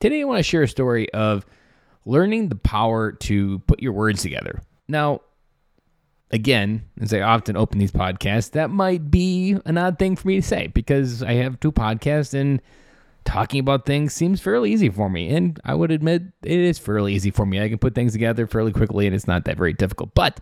Today, I want to share a story of learning the power to put your words together. Now, again, as I often open these podcasts, that might be an odd thing for me to say because I have two podcasts and talking about things seems fairly easy for me. And I would admit it is fairly easy for me. I can put things together fairly quickly and it's not that very difficult. But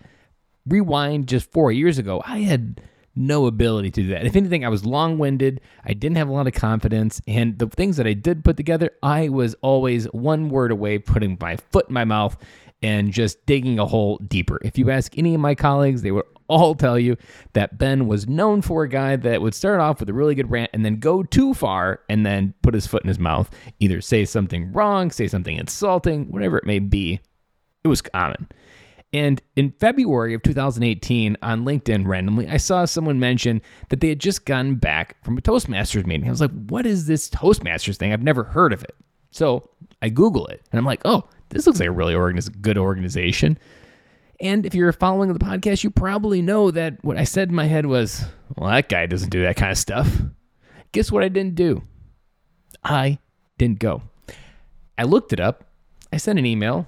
rewind just four years ago, I had no ability to do that. If anything, I was long winded. I didn't have a lot of confidence. And the things that I did put together, I was always one word away putting my foot in my mouth and just digging a hole deeper. If you ask any of my colleagues, they would all tell you that Ben was known for a guy that would start off with a really good rant and then go too far and then put his foot in his mouth, either say something wrong, say something insulting, whatever it may be. It was common. And in February of 2018 on LinkedIn, randomly, I saw someone mention that they had just gotten back from a Toastmasters meeting. I was like, what is this Toastmasters thing? I've never heard of it. So I Google it and I'm like, oh, this looks like a really organiz- good organization. And if you're following the podcast, you probably know that what I said in my head was, well, that guy doesn't do that kind of stuff. Guess what I didn't do? I didn't go. I looked it up. I sent an email,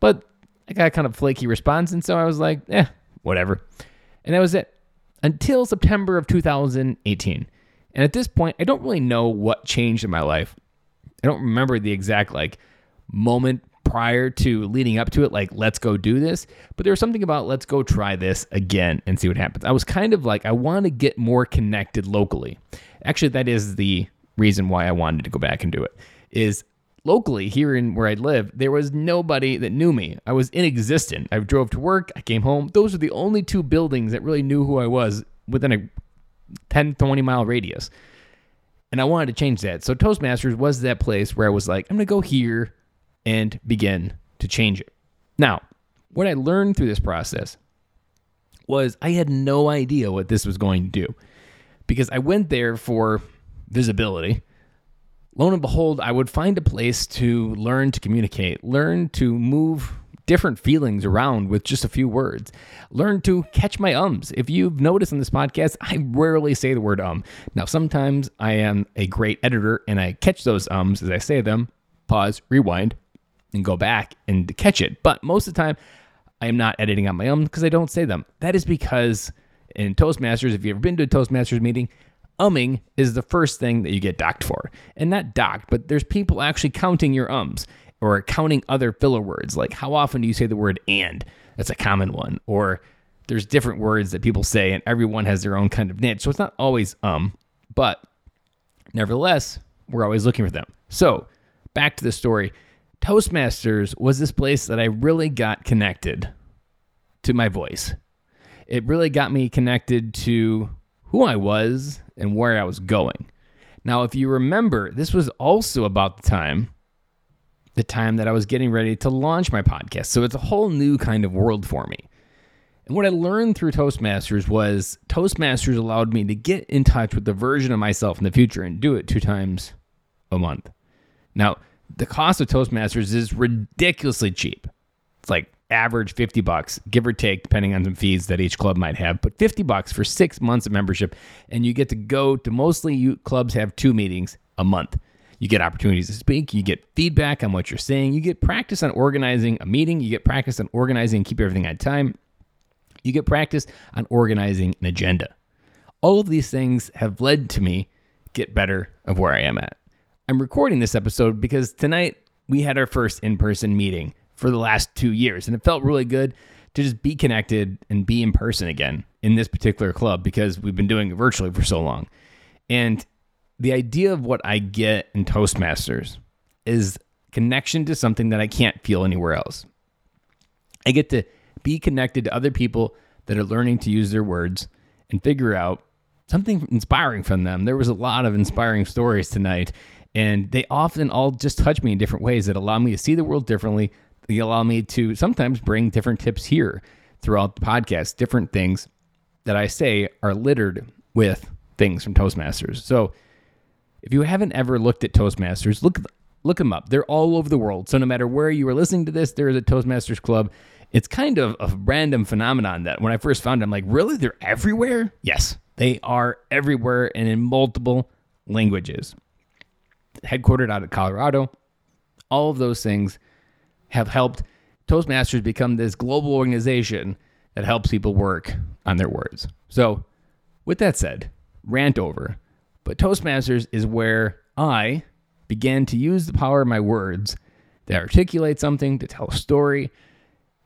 but I got kind of flaky response. And so I was like, eh, whatever. And that was it until September of 2018. And at this point, I don't really know what changed in my life. I don't remember the exact like moment prior to leading up to it, like, let's go do this. But there was something about let's go try this again and see what happens. I was kind of like, I want to get more connected locally. Actually, that is the reason why I wanted to go back and do it. Is locally here in where I live, there was nobody that knew me. I was inexistent. I drove to work, I came home. Those are the only two buildings that really knew who I was within a 10, 20 mile radius. And I wanted to change that. So Toastmasters was that place where I was like, I'm going to go here and begin to change it. Now, what I learned through this process was I had no idea what this was going to do because I went there for visibility lo and behold, I would find a place to learn to communicate, learn to move different feelings around with just a few words. Learn to catch my ums. If you've noticed in this podcast, I rarely say the word um. Now, sometimes I am a great editor and I catch those ums as I say them, pause, rewind, and go back and catch it. But most of the time, I am not editing on my own because I don't say them. That is because in Toastmasters, if you've ever been to a Toastmasters meeting, umming is the first thing that you get docked for. And not docked, but there's people actually counting your ums or counting other filler words. Like how often do you say the word and? That's a common one. Or there's different words that people say and everyone has their own kind of niche. So it's not always um, but nevertheless, we're always looking for them. So back to the story. Toastmasters was this place that I really got connected to my voice. It really got me connected to who I was and where I was going. Now, if you remember, this was also about the time the time that I was getting ready to launch my podcast. So it's a whole new kind of world for me. And what I learned through Toastmasters was Toastmasters allowed me to get in touch with the version of myself in the future and do it two times a month. Now, the cost of Toastmasters is ridiculously cheap. It's like average 50 bucks, give or take, depending on some fees that each club might have, but 50 bucks for six months of membership. And you get to go to mostly you clubs have two meetings a month. You get opportunities to speak, you get feedback on what you're saying, you get practice on organizing a meeting, you get practice on organizing and keep everything on time, you get practice on organizing an agenda. All of these things have led to me get better of where I am at. I'm recording this episode because tonight we had our first in-person meeting for the last two years. And it felt really good to just be connected and be in person again in this particular club because we've been doing it virtually for so long. And the idea of what I get in Toastmasters is connection to something that I can't feel anywhere else. I get to be connected to other people that are learning to use their words and figure out something inspiring from them. There was a lot of inspiring stories tonight, and they often all just touch me in different ways that allow me to see the world differently, they allow me to sometimes bring different tips here throughout the podcast. Different things that I say are littered with things from Toastmasters. So if you haven't ever looked at Toastmasters, look look them up. They're all over the world. So no matter where you are listening to this, there is a Toastmasters club. It's kind of a random phenomenon that when I first found it, I'm like, really? They're everywhere? Yes, they are everywhere and in multiple languages. Headquartered out of Colorado, All of those things have helped Toastmasters become this global organization that helps people work on their words. So, with that said, rant over. But Toastmasters is where I began to use the power of my words to articulate something, to tell a story.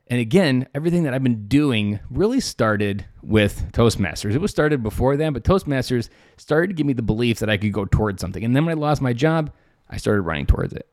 And again, everything that I've been doing really started with Toastmasters. It was started before then, but Toastmasters started to give me the belief that I could go towards something. And then when I lost my job, I started running towards it.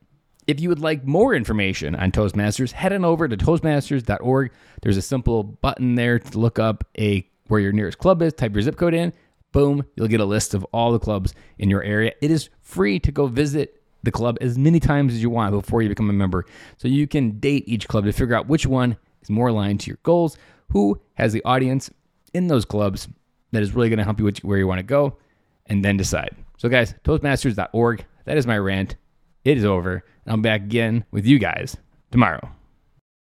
If you would like more information on Toastmasters, head on over to toastmasters.org. There's a simple button there to look up a where your nearest club is, type your zip code in, boom, you'll get a list of all the clubs in your area. It is free to go visit the club as many times as you want before you become a member. So you can date each club to figure out which one is more aligned to your goals, who has the audience in those clubs that is really going to help you with where you want to go, and then decide. So, guys, Toastmasters.org, that is my rant. It is over. I'm back again with you guys tomorrow.